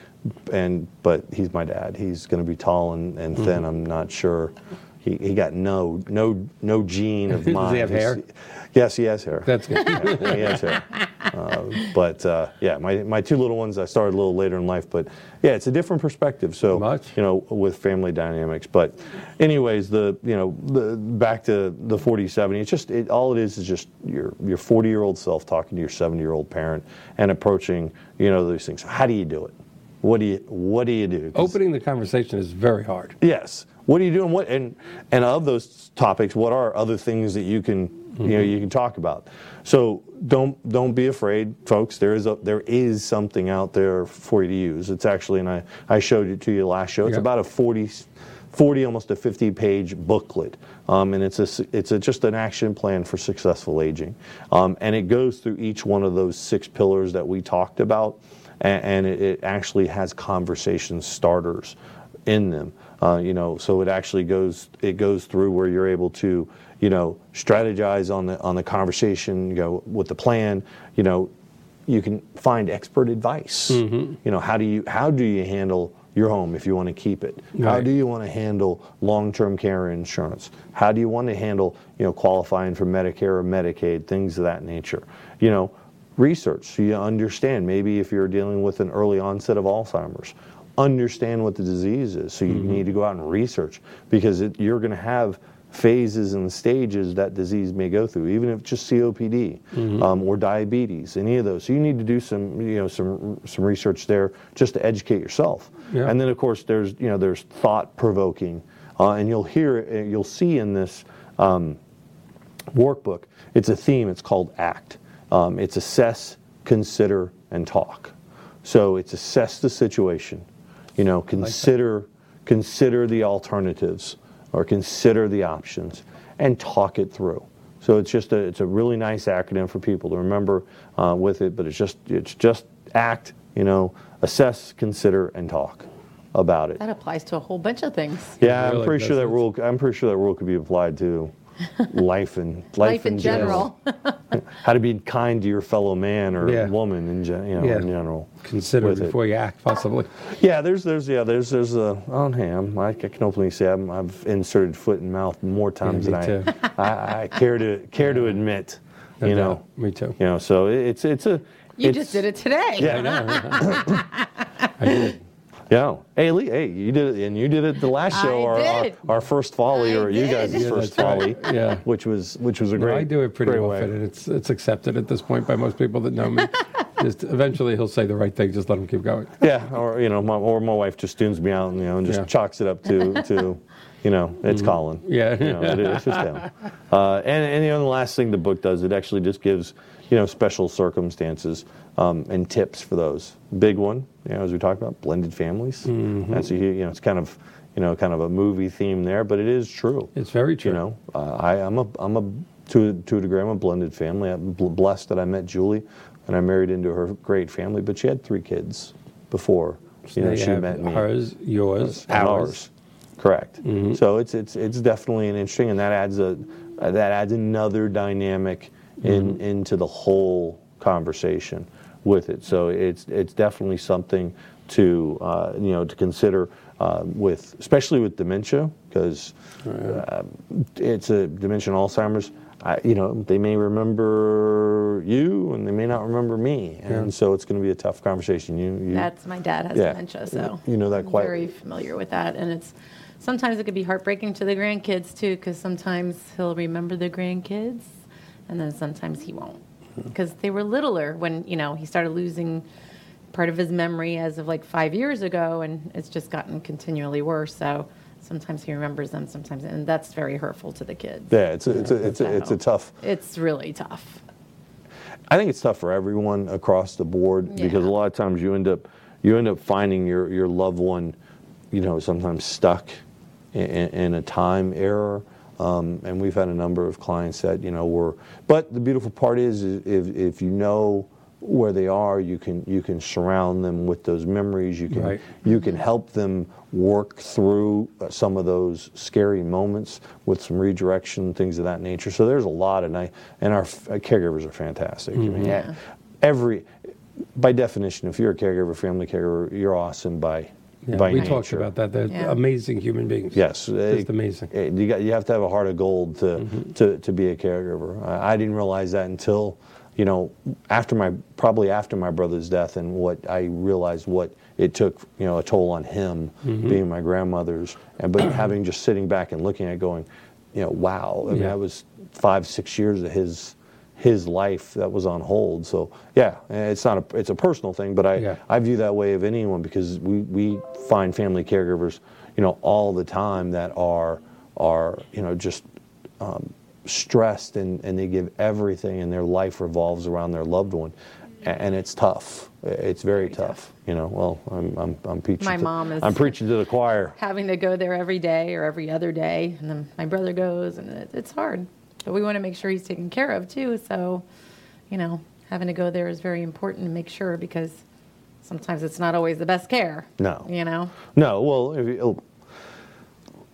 and but he's my dad. He's going to be tall and, and thin. I'm not sure. He, he got no no no gene of mine. Does he have hair? Yes, he has hair. that's good. Yeah, he has hair. uh, but uh, yeah, my, my two little ones I started a little later in life, but yeah, it's a different perspective. So Much. you know, with family dynamics. But anyways, the you know the back to the 40 70. It's just it, all it is is just your your 40 year old self talking to your 70 year old parent and approaching you know those things. How do you do it? What do you what do you do? Opening the conversation is very hard. Yes. What are you doing? What and and of those topics, what are other things that you can you know you can talk about? So don't don't be afraid, folks. There is a there is something out there for you to use. It's actually, and I I showed it to you last show. It's Yeah. about a 40, 40 almost a 50 page booklet, um, and it's a it's a, just an action plan for successful aging, um, and it goes through each one of those six pillars that we talked about, and, and it, it actually has conversation starters in them. Uh, you know, so it actually goes it goes through where you're able to, you know, strategize on the on the conversation, you know, with the plan. You know, you can find expert advice. Mm-hmm. You know, how do you how do you handle your home if you want to keep it? How do you want to handle long-term care insurance? How do you want to handle, you know, qualifying for Medicare or Medicaid, things of that nature? You know, research so you understand maybe if you're dealing with an early onset of Alzheimer's, understand what the disease is. So you need to go out and research because it, you're going to have phases and stages that disease may go through, even if it's just COPD um, or diabetes, any of those. So you need to do some, you know, some some research there just to educate yourself. Yeah. And then of course there's, you know, there's thought provoking, uh, and you'll hear, uh, you'll see in this um, workbook, it's a theme. It's called ACT. Um, it's assess, consider, and talk. So it's assess the situation. You know, consider consider the alternatives or consider the options and talk it through. So it's just a it's a really nice acronym for people to remember uh, with it. But it's just it's just ACT. You know, assess, consider, and talk about it. That applies to a whole bunch of things. Yeah, I'm Really pretty sure that rule. I'm pretty sure that rule could be applied to life and life, Life in general. How to be kind to your fellow man or Yeah. woman in, gen, you know, Yeah. in general. Consider with it. before you act, possibly. Yeah, there's there's yeah there's there's a oh, on ham. I, I can openly say I'm, I've inserted foot and mouth more times me than too. I, I I care to care to admit. No you doubt. know, Me too. you know. So it's it's a. You it's- just did it today. Yeah. I did. Yeah. Hey, Lee. Hey, you did it, and you did it the last show. our, our did. our first folly, I or you did. guys' Yeah, first folly. right. Yeah. Which was which was a No, great. I do it pretty great way. often, and it's it's accepted at this point by most people that know me. just eventually, he'll say the right thing. Just let him keep going. Yeah, or you know, my, or my wife just tunes me out, and, you know, and just Yeah. chalks it up to to, you know, it's Colin. Yeah. you know, it, it's just him. Uh, and and you know, the last thing the book does, it actually just gives you know special circumstances um, and tips for those. Big one, you know, as we talked about, blended families. Mm-hmm. That's a you know, it's kind of you know, kind of a movie theme there, but it is true. It's very true. You know, uh, I, I'm a, I'm a to, to a degree, I'm a blended family. I'm blessed that I met Julie, and I married into her great family. But she had three kids before, you know, she met me. Hers, yours, and ours. Correct. Mm-hmm. So it's it's it's definitely an interesting, and that adds a that adds another dynamic in Mm-hmm. into the whole conversation with it. So it's it's definitely something to uh, you know to consider uh, with especially with dementia because uh, it's a dementia and Alzheimer's. I, you know, they may remember you and they may not remember me, and so it's going to be a tough conversation. You, you That's my dad has Yeah. dementia, so You know that I'm quite- very familiar with that, and it's sometimes it could be heartbreaking to the grandkids too, because sometimes he'll remember the grandkids, and then sometimes he won't, because they were littler when you know he started losing part of his memory as of like five years ago, and it's just gotten continually worse. So sometimes he remembers them, sometimes, and that's very hurtful to the kids. yeah, it's a, it's a, it's a, it's a tough. It's really tough. I think it's tough for everyone across the board because a lot of times you end up you end up finding your your loved one, you know, sometimes stuck in, in a time error. Um, and we've had a number of clients that you know were. But the beautiful part is, is if if you know where they are, you can you can surround them with those memories. You can Right. you can help them work through uh, some of those scary moments with some redirection, things of that nature. So there's a lot, and I and our uh, caregivers are fantastic. I mean, Yeah. every by definition, if you're a caregiver, family caregiver, you're awesome by Yeah, by we nature. talked about that. They're Yeah. amazing human beings. Yes, Just amazing. uh, You got you have to have a heart of gold to Mm-hmm. to, to be a caregiver. I, I didn't realize that until you know, after my probably after my brother's death, and what I realized what it took, you know, a toll on him being my grandmother's, and but having just sitting back and looking at it going, you know, wow. I mean, Yeah. that was five six years of his his life that was on hold. So yeah, it's not a it's a personal thing, but I Yeah. I view that way of anyone because we we find family caregivers, you know, all the time that are are you know just um, stressed and, and they give everything and their life revolves around their loved one A- and it's tough it's very, tough. you know well i'm i'm, I'm preaching My to, mom is- i'm preaching to the choir having to go there every day or every other day, and then my brother goes, and it, it's hard. But we want to make sure he's taken care of too. So, you know, having to go there is very important to make sure because sometimes it's not always the best care. No. You know. no well if you, oh,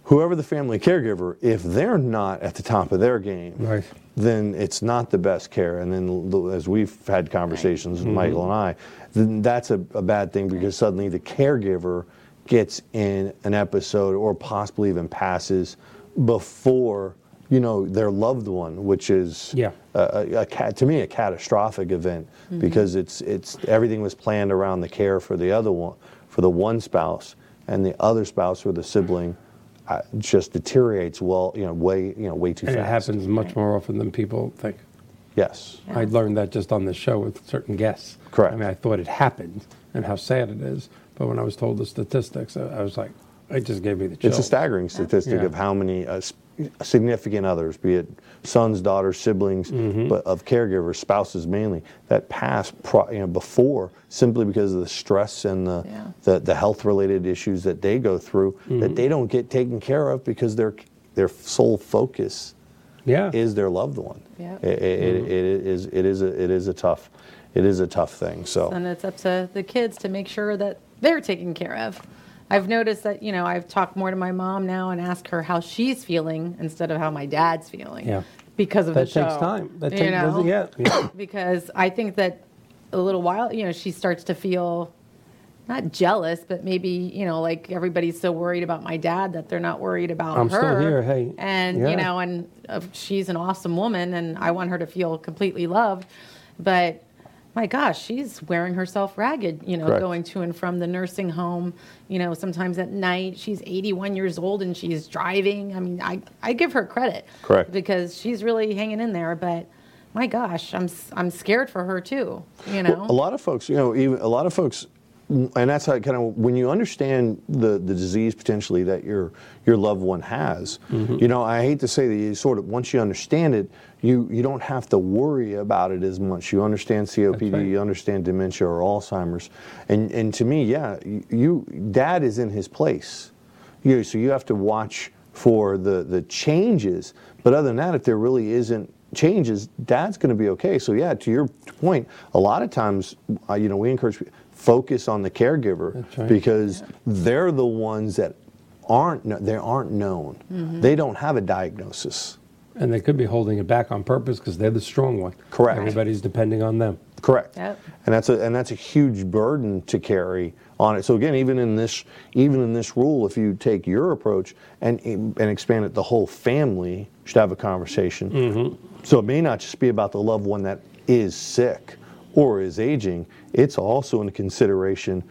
whoever the family caregiver if they're not at the top of their game Right. then it's not the best care. And then, as we've had conversations, Michael mm-hmm. and I, then that's a, a bad thing because suddenly the caregiver gets in an episode or possibly even passes before you know their loved one, which is Yeah. a, a, a to me a catastrophic event because it's it's everything was planned around the care for the other one for the one spouse and the other spouse or the sibling. Uh, just deteriorates well, you know, way, you know, way too And it happens much more often than people think. Yes. Yeah. I learned that just on the show with certain guests. Correct. I mean, I thought it happened and how sad it is, but when I was told the statistics, I, I was like, it just gave me the chills. It's a staggering statistic Yeah. of how many uh, s- significant others, be it sons, daughters, siblings, Mm-hmm. but of caregivers, spouses mainly, that pass pro, you know, before simply because of the stress and the, Yeah. the, the health related issues that they go through Mm-hmm. that they don't get taken care of because their their sole focus Yeah. is their loved one. Yeah. It, it, Mm-hmm. it is it is a, it is a tough it is a tough thing. So And it's up to the kids to make sure that they're taken care of. I've noticed that, you know, I've talked more to my mom now and asked her how she's feeling instead of how my dad's feeling. Yeah. Because of that the show. That takes time. That you takes, know? yeah, yeah. Because I think that a little while, you know, she starts to feel not jealous, but maybe, you know, like everybody's so worried about my dad that they're not worried about I'm her. still here, hey. And, Yeah. you know, and uh, she's an awesome woman and I want her to feel completely loved. But my gosh, she's wearing herself ragged, you know, Correct. going to and from the nursing home, you know, sometimes at night. She's 81 years old and she's driving. I mean, I, I give her credit. Correct. Because she's really hanging in there. But my gosh, I'm, I'm scared for her too, you know? a lot of folks, you know, even a lot of folks, and that's how kind of when you understand the the disease potentially that your your loved one has. Mm-hmm. You know, I hate to say that you sort of once you understand it, you you don't have to worry about it as much. You understand COPD, right. you understand dementia or Alzheimer's, and and to me, yeah, you, dad is in his place. You, so you have to watch for the the changes. But other than that, if there really isn't changes, dad's going to be okay. So yeah, to your point, a lot of times, uh, you know, we encourage people, focus on the caregiver right. because they're the ones that aren't they aren't known. Mm-hmm. They don't have a diagnosis. And they could be holding it back on purpose because they're the strong one. Correct. Everybody's depending on them. Correct. Yep. And that's a and that's a huge burden to carry on it. So again, even in this even in this rule, if you take your approach and and expand it, the whole family should have a conversation. Mm-hmm. So it may not just be about the loved one that is sick or is aging. It's also in consideration,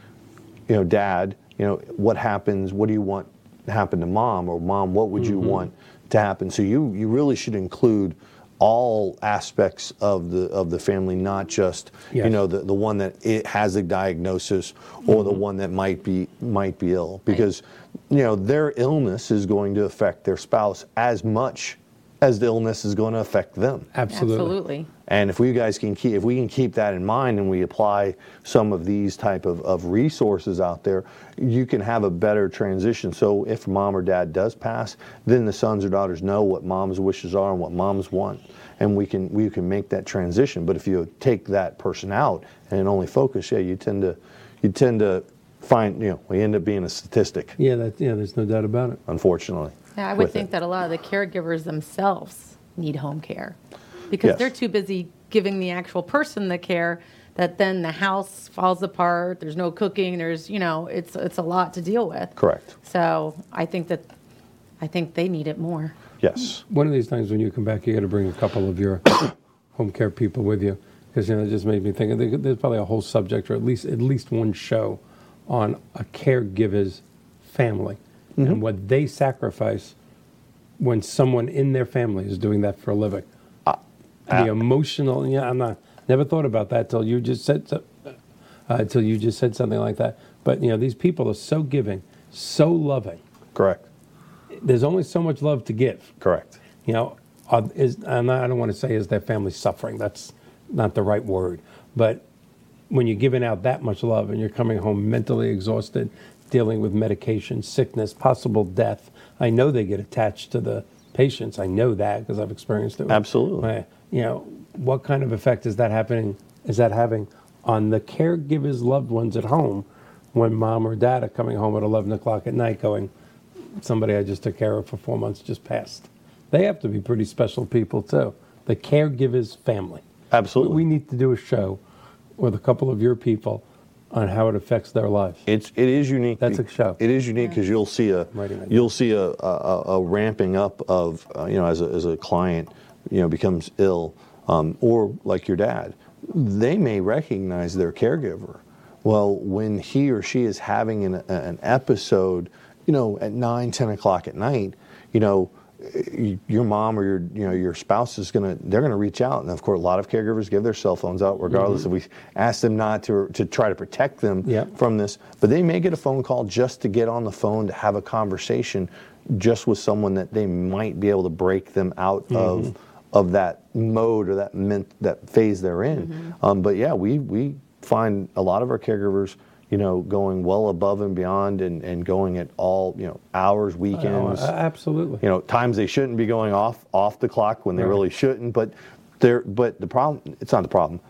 you know, dad. You know, what happens? What do you want to happen to mom? Or mom, what would you Mm-hmm. want to happen? So you you really should include all aspects of the of the family, not just you know the, the one that it has a diagnosis or the one that might be might be ill because you know their illness is going to affect their spouse as much as the illness is going to affect them. Absolutely. Absolutely. And if we guys can keep, if we can keep that in mind and we apply some of these type of, of resources out there, you can have a better transition. So if mom or dad does pass, then the sons or daughters know what mom's wishes are and what moms want. And we can we can make that transition. But if you take that person out and only focus, yeah, you tend to you tend to find, you know, we end up being a statistic, Yeah, that, yeah, there's no doubt about it. unfortunately. Yeah, I would think it. that a lot of the caregivers themselves need home care because Yes. they're too busy giving the actual person the care that then the house falls apart. There's no cooking. There's you know it's it's a lot to deal with. Correct. So I think that I think they need it more. Yes. One of these times when you come back, you got to bring a couple of your home care people with you because you know it just made me think. of there- There's probably a whole subject, or at least at least one show, on a caregiver's family and mm-hmm. what they sacrifice when someone in their family is doing that for a living. Uh, the uh, emotional, yeah, I'm not. Never thought about that till you just said so, uh, till you just said something like that. But you know, these people are so giving, so loving. Correct. There's only so much love to give. Correct. You know, are, is I'm I don't want to say is their family suffering. That's not the right word. But when you're giving out that much love and you're coming home mentally exhausted, dealing with medication, sickness, possible death, I know they get attached to the patients. I know that because I've experienced it. Absolutely. my- you know, what kind of effect is that happening? Is that having on the caregivers' loved ones at home when mom or dad are coming home at 11 o'clock at night going, somebody I just took care of for four months just passed. They have to be pretty special people too. The caregivers' family. Absolutely. We need to do a show with a couple of your people on how it affects their lives. It's it is unique. That's a show. It is unique because you'll see a you'll see a, a, a ramping up of uh, you know as a, as a client you know becomes ill um, or like your dad, they may recognize their caregiver. Well, when he or she is having an, an episode, you know, at nine, ten o'clock at night, you know, your mom or your you know your spouse is gonna they're gonna reach out. And of course a lot of caregivers give their cell phones out regardless mm-hmm. if we ask them not to to try to protect them Yep. from this. But they may get a phone call just to get on the phone to have a conversation just with someone that they might be able to break them out mm-hmm. of of that mode or that ment, that phase they're in. Mm-hmm. Um, but yeah we we find a lot of our caregivers you know going well above and beyond and, and going at all you know hours weekends Oh, absolutely. you know times they shouldn't be going off off the clock when they Right. really shouldn't but they're but the problem it's not the problem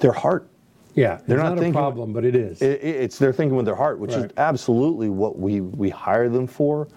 their heart yeah, they're it's not not, a thinking- problem, but it is. it, it- it's they're thinking with their heart which is absolutely what we we hire them for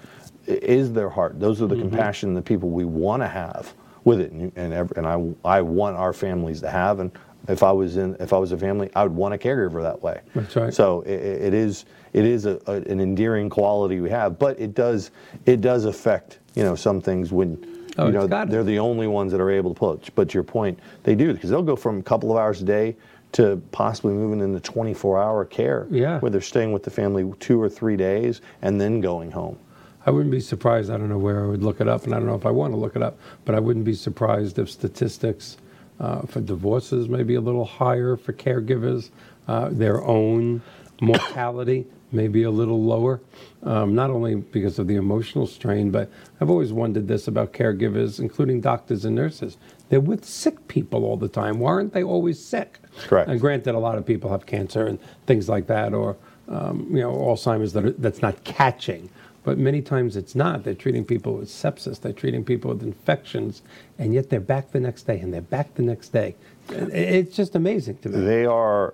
is their heart those are the Mm-hmm. compassion the people we want to have with it and and, ev- and I I want our families to have and if I was in if I was a family I would want a caregiver that way That's right. so it, it is it is a, a, an endearing quality we have but it does it does affect you know some things when Oh, you know they're the only ones that are able to it but to your point they do because they'll go from a couple of hours a day to possibly moving into 24 hour care Yeah. where they're staying with the family two or three days and then going home I wouldn't be surprised. I don't know where I would look it up, and I don't know if I want to look it up, but I wouldn't be surprised if statistics uh, for divorces may be a little higher for caregivers, uh, their own mortality may be a little lower, um, not only because of the emotional strain, but I've always wondered this about caregivers, including doctors and nurses. They're with sick people all the time. Why aren't they always sick? Correct. And granted, a lot of people have cancer and things like that, or um, you know, Alzheimer's that are, that's not catching. But many times it's not. They're treating people with sepsis. They're treating people with infections, and yet they're back the next day, and they're back the next day. It's just amazing to me. they are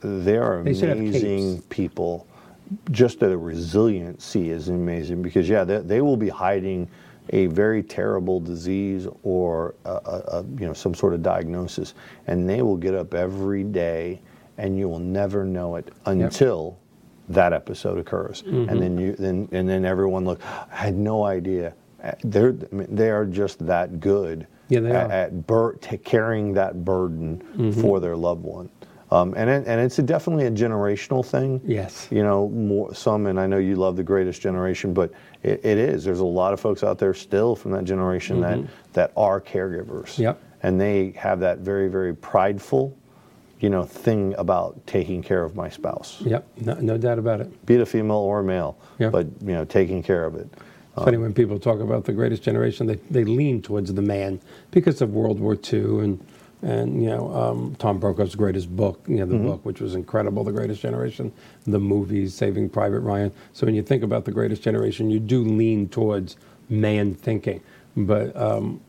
they are They amazing people just the resiliency is amazing because yeah they, they will be hiding a very terrible disease or a, a, a, you know some sort of diagnosis and they will get up every day and you will never know it until that episode occurs Mm-hmm. and then you then and then everyone look i had no idea they're I mean, they are just that good Yeah, at, at bur- carrying that burden Mm-hmm. for their loved one um, and it, and it's a, definitely a generational thing Yes. you know more some and i know you love the greatest generation but it, it is there's a lot of folks out there still from that generation that that are caregivers Mm-hmm. Yep. and they have that very very prideful you know thing about taking care of my spouse Yep, no, no doubt about it. be it a female or a male Yeah. but you know taking care of it It's funny when people talk about the greatest generation, they, they lean towards the man because of World War II and and you know um, Tom Brokaw's greatest book, you know the Mm-hmm. book which was incredible, The Greatest Generation, the movies, Saving Private Ryan. So when you think about the greatest generation, you do lean towards man thinking, but um,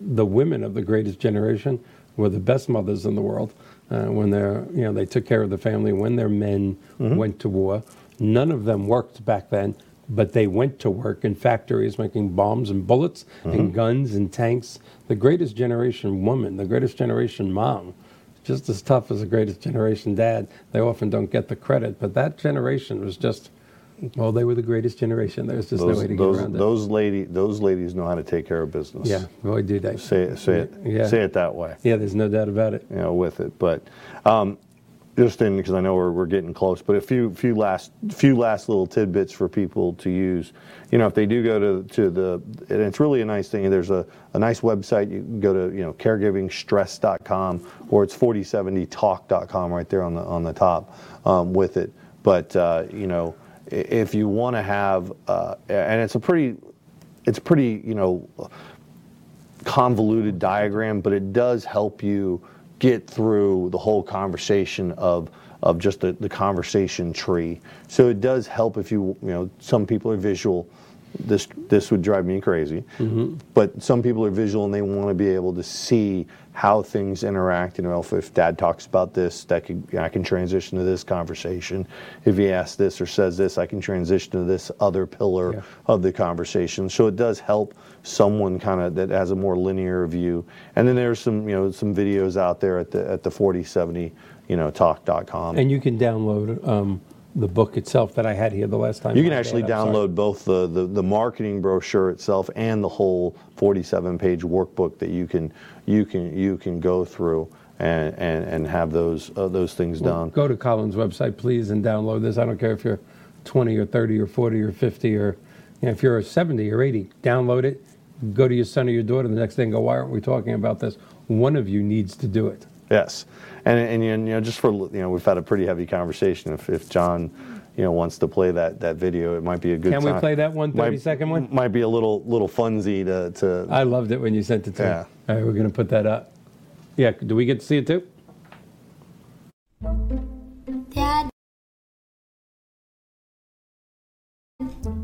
the women of the greatest generation were the best mothers in the world. Uh, when they're, you know, they took care of the family when their men went to war. None of them worked back then, but they went to work in factories making bombs and bullets and guns and tanks. The greatest generation woman, the greatest generation mom, just as tough as the greatest generation dad. They often don't get the credit, but that generation was just Well, they were the greatest generation. There's just Those no way to get those around it. those lady those ladies know how to take care of business. yeah, boy, do they. Say it say it Yeah. say it that way. Yeah, there's no doubt about it. you know, with it. But um, just in because I know we're, we're getting close, but a few few last few last little tidbits for people to use. You know, if they do go to to the, and it's really a nice thing. There's a, a nice website. You can go to you know caregivingstress.com or it's 4070talk.com right there on the on the top um, with it. But uh, you know, if you want to have, uh, and it's a pretty, it's pretty you know convoluted diagram, but it does help you get through the whole conversation of of just the, the conversation tree. So it does help if you you know some people are visual. This this would drive me crazy, but some people are visual and they want to be able to see how things interact. You know, if, if Dad talks about this, that could I can transition to this conversation. If he asks this or says this, I can transition to this other pillar Yeah. of the conversation. So it does help someone kind of that has a more linear view. And then there's some, you know, some videos out there at the at the 4070, you know, talk.com. And you can download um, the book itself that I had here the last time. you can actually. Download both the, the, the marketing brochure itself and the whole 47 page workbook that you can you can you can go through and and, and have those uh, those things done. Go to Colin's website, please, and download this. I don't care if you're 20 or 30 or 40 or 50 or you know, if you're 70 or 80, download it. Go to your son or your daughter the next day and go, why aren't we talking about this? One of you needs to do it. Yes, and and you know just for you know we've had a pretty heavy conversation. If if John you know wants to play that that video, it might be a good. Can we play that one 30 might, second one? Might be a little little funsy to to. I loved it when you sent it to Yeah. me. All right, we're going to put that up. Yeah, do we get to see it too? Dad,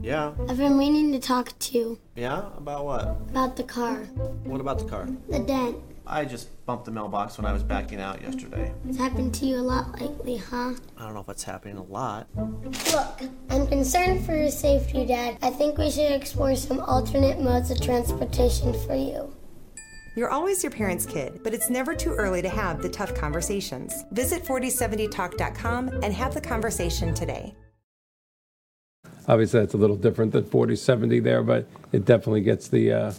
Yeah, I've been meaning to talk to you yeah, about what? about the car, What about the car? the dent. I just bumped the mailbox when I was backing out yesterday. It's happened to you a lot lately, huh? I don't know if it's happening a lot. Look, I'm concerned for your safety, Dad. I think we should explore some alternate modes of transportation for you. You're always your parents' kid, but it's never too early to have the tough conversations. Visit 4070talk.com and have the conversation today. Obviously, that's a little different than 4070 there, but it definitely gets the. Uh,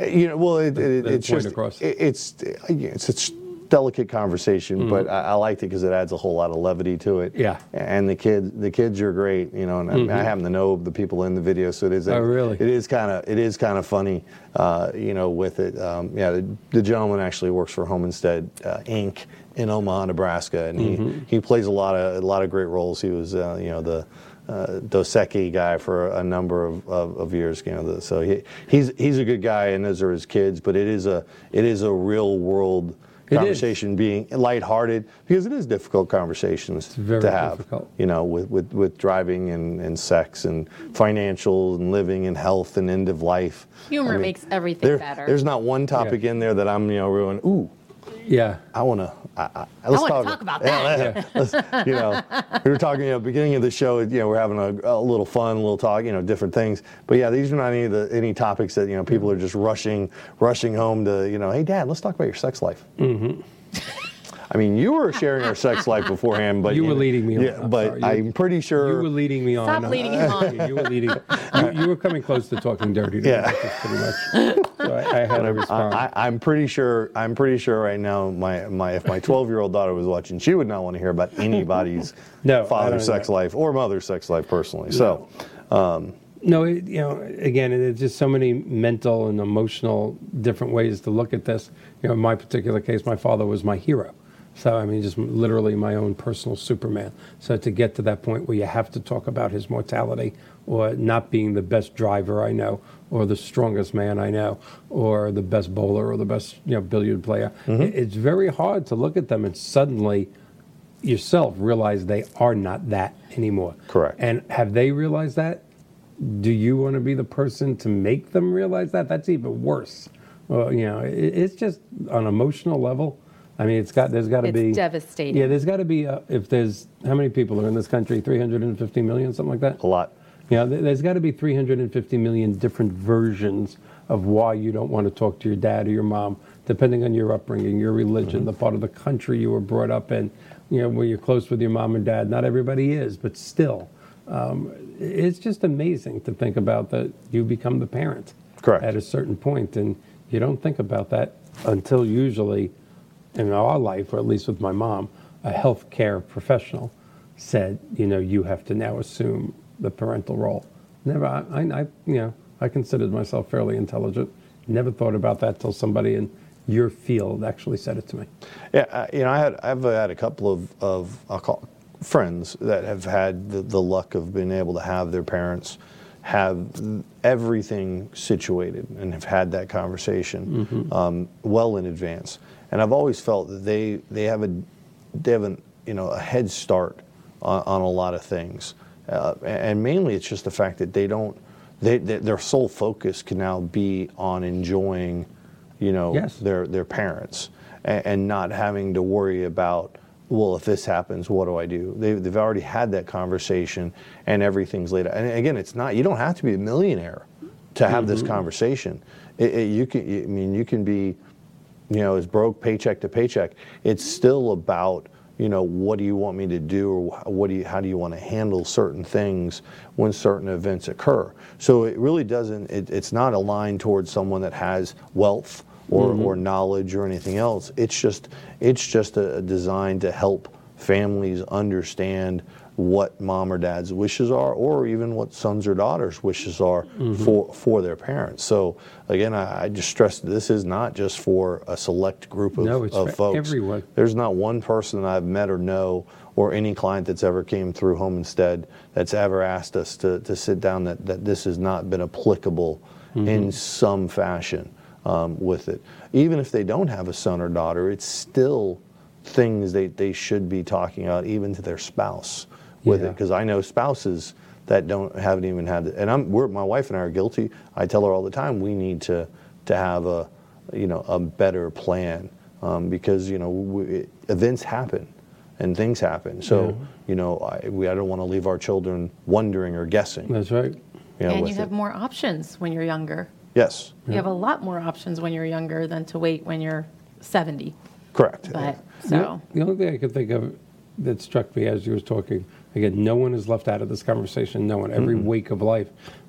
You know, well, it, it, it's just it- it's it's it's a delicate conversation, but I, I liked it because it adds a whole lot of levity to it. Mm-hmm. Yeah. and the kids the kids are great. You know, and I- I happen to know the people in the video, so it is. Oh, really? It is kind of it is kind of funny. Uh, you know, with it. Um, yeah, the, the gentleman actually works for Home Instead uh, Inc. in Omaha, Nebraska, and he, Mm-hmm. he plays a lot of a lot of great roles. He was uh, you know the uh, Dos Equis guy for a number of, of, of years. You know, so he, he's he's a good guy, and those are his kids. But it is a it is a real world conversation, being lighthearted because it is difficult conversations very to have. difficult. You know, with with, with driving and, and sex and financial and living and health and end of life. Humor I mean, makes everything there- better. There's not one topic in there that I'm you know going ooh. Yeah. I want to. I, I, let's wanna talk about yeah, that. let's- let's- you know, we were talking. You know, beginning of the show. You know, we're having a, a little fun, a little talk. You know, different things. But yeah, these are not any of the any topics that you know people are just rushing rushing home to. You know, hey, Dad, let's talk about your sex life. Mm-hmm. I mean, you were sharing our sex life beforehand, but You were leading me on. Yeah, I'm but sorry. I'm pretty sure You were leading me on. Stop leading him on. You were leading. You, you were coming close to talking dirty. To Yeah. Me, pretty much. So I, I had to respond. I, I, I'm pretty sure. I'm pretty sure right now. My my if my 12 year old daughter was watching, she would not want to hear about anybody's No, father's sex know. life or mother's sex life personally. So, um, No, it, you know, again, there's just so many mental and emotional different ways to look at this. You know, in my particular case, my father was my hero. So, I mean, just literally my own personal Superman. So, to get to that point where you have to talk about his mortality or not being the best driver I know, or the strongest man I know, or the best bowler or the best, you know, billiard player, mm-hmm. it- it's very hard to look at them and suddenly yourself realize they are not that anymore. Correct. And have they realized that? do you want to be the person to make them realize that? That's even worse. Well, you know, it, it's just on an emotional level. I mean, it's got there's got to It's be devastating. Yeah, there's got to be a, if there's how many people are in this country? 350 million, something like that. a lot. Yeah, there's got to be 350 million different versions of why you don't want to talk to your dad or your mom, depending on your upbringing, your religion, Mm-hmm. the part of the country you were brought up in, you know, where you're close with your mom and dad. Not everybody is, but still, Um, it's just amazing to think about that you become the parent Correct. at a certain point, and you don't think about that until usually in our life, or at least with my mom, a healthcare professional said, you know, you have to now assume the parental role. Never, I, I, I you know, I considered myself fairly intelligent. Never thought about that till somebody in your field actually said it to me. Yeah, you know, I had I've had a couple of of I'll call friends that have had the, the luck of being able to have their parents have everything situated and have had that conversation um, well in advance. And I've always felt that they they have a they have an, you know a head start on, on a lot of things, uh, and mainly it's just the fact that they don't they, they, their sole focus can now be on enjoying you know Yes. their their parents and, and not having to worry about well if this happens what do i do? They, they've already had that conversation and everything's laid out. And again it's not you don't have to be a millionaire to have this conversation. It, it- you can i mean you can be you know as broke paycheck to paycheck. It's still about you know what do you want me to do or what do you how do you want to handle certain things when certain events occur? So it really doesn't it, it's not aligned towards someone that has wealth or, mm-hmm. or knowledge or anything else. It's just it's just a, a design to help families understand what mom or dad's wishes are or even what sons or daughters wishes are for for their parents so again I, I just stress this is not just for a select group of, No, it's of for folks everyone. there's not one person that I've met or know, or any client that's ever came through Home Instead that's ever asked us to, to sit down that, that this has not been applicable Mm-hmm. in some fashion um, with it. Even if they don't have a son or daughter, it's still things they, they should be talking about, even to their spouse with it. Because I know spouses that don't haven't even had it. And I'm, we're, my wife and I are guilty. I tell her all the time we need to, to have a, you know, a better plan um, because you know we, events happen and things happen. So Yeah. you know I, we, I don't want to leave our children wondering or guessing. That's right. You know, and you have it. more options when you're younger. Yes, You have a lot more options when you're younger than to wait when you're 70. correct. But The- so The only thing I could think of that struck me as you was talking, again, no one is left out of this conversation, no one, every wake of life.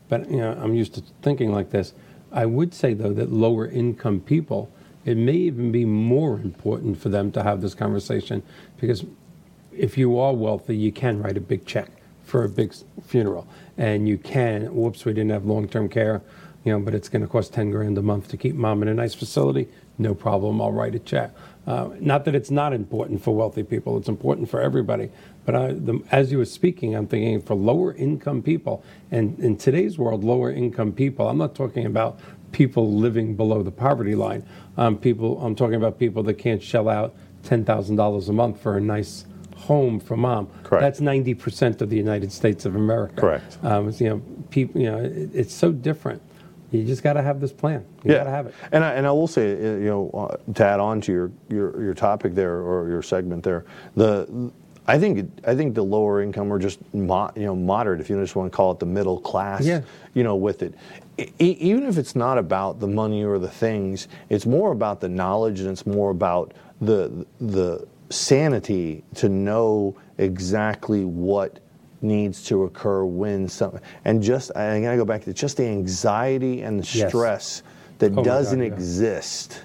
But, you know, I'm used to thinking like this. I would say, though, that lower income people, it may even be more important for them to have this conversation because if you are wealthy, you can write a big check for a big funeral. And you can, whoops, we didn't have long term care, you know, but it's going to cost 10 grand a month to keep mom in a nice facility. No problem, I'll write a check. Uh, not that it's not important for wealthy people, it's important for everybody. But I, the, as you were speaking, I'm thinking for lower income people, and in today's world, lower income people, I'm not talking about people living below the poverty line. Um, people, I'm talking about people that can't shell out $10,000 a month for a nice home for mom. Correct. That's 90% of the United States of America. Correct. Um, you know, people, you know, it, it's so different. You just got to have this plan. You got to have it. And I, and I will say, uh, you know, uh, to add on to your, your, your topic there or your segment there, the I think I think the lower income or just mo, you know moderate, if you just want to call it the middle class, Yeah. you know, with it. E- even if it's not about the money or the things, it's more about the knowledge and it's more about the the sanity to know exactly what needs to occur when some and just I gotta go back to just the anxiety and the Yes. stress that Oh doesn't yeah. exist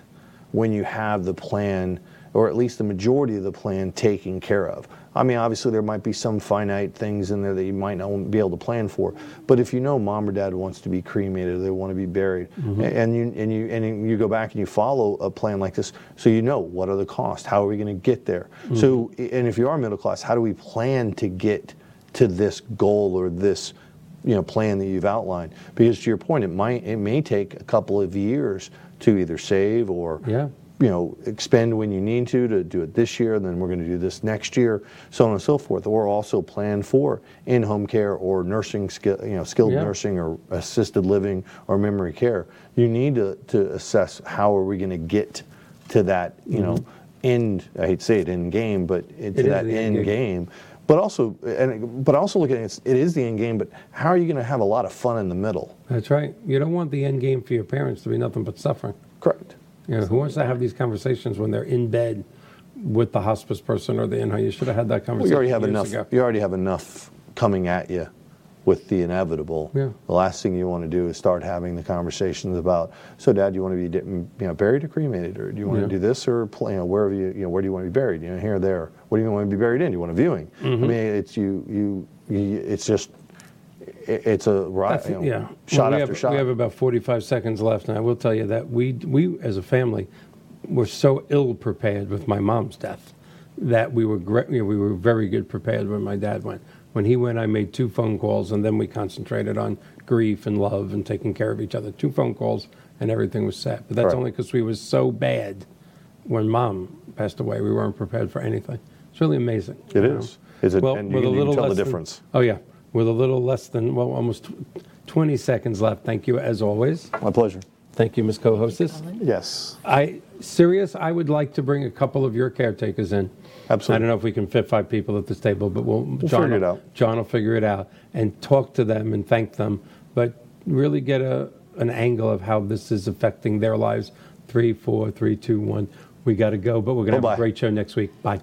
when you have the plan or at least the majority of the plan taken care of. I mean, obviously there might be some finite things in there that you might not be able to plan for, but if you know mom or dad wants to be cremated, or they want to be buried, Mm-hmm. and you and you and you go back and you follow a plan like this, so you know what are the costs, how are we going to get there? So, Mm-hmm. and if you are middle class, how do we plan to get to this goal or this you know plan that you've outlined because to your point it might it may take a couple of years to either save or Yeah. you know expend when you need to to do it this year and then we're going to do this next year so on and so forth or also plan for in-home care or nursing skill you know skilled Yeah. nursing or assisted living or memory care you need to, to assess how are we going to get to that you know end i hate to say it end game but Mm-hmm. To that end game. game but also, and but also look at it, it's- the end game. But how are you going to have a lot of fun in the middle? That's right. You don't want the end game for your parents to be nothing but suffering. Correct. You know, who wants to have these conversations when they're in bed with the hospice person or the in-home? You should have had that Well, conversation you already have enough. ago. You already have enough coming at you with the inevitable. Yeah. The last thing you want to do is start having the conversations about, so Dad, do you want to be you know buried or cremated, or do you want Yeah. to do this or you know, wherever you you know where do you want to be buried, you know here or there. What do you want to be buried in? Do you want a viewing? Mm-hmm. I mean, it's you you, you it's just it- it's a right, you know, yeah. shot Well, we after have, shot. We have about 45 seconds left, and I will tell you that we, we as a family, were so ill prepared with my mom's death that we were great, you know, we were very good prepared when my dad went. When he went, I made two phone calls, and then we concentrated on grief and love and taking care of each other. Two phone calls, and everything was set. But that's Right. only because we was so bad when mom passed away. We weren't prepared for anything. It's really amazing. It you know. is. Is it- Well, and you with a can- you can little tell the less than- difference. Oh yeah, with a little less than well, almost 20 seconds left. Thank you as always. My pleasure. Thank you, Ms. Co-hostess. Yes. I serious. I would like to bring a couple of your caretakers in. Absolutely. I don't know if we can fit five people at this table, but we'll, John figure it out. John will figure it out and talk to them and thank them, but really get a an angle of how this is affecting their lives. Three, four, three, two, one. We got to go, but we're going to have a great show next week. Bye.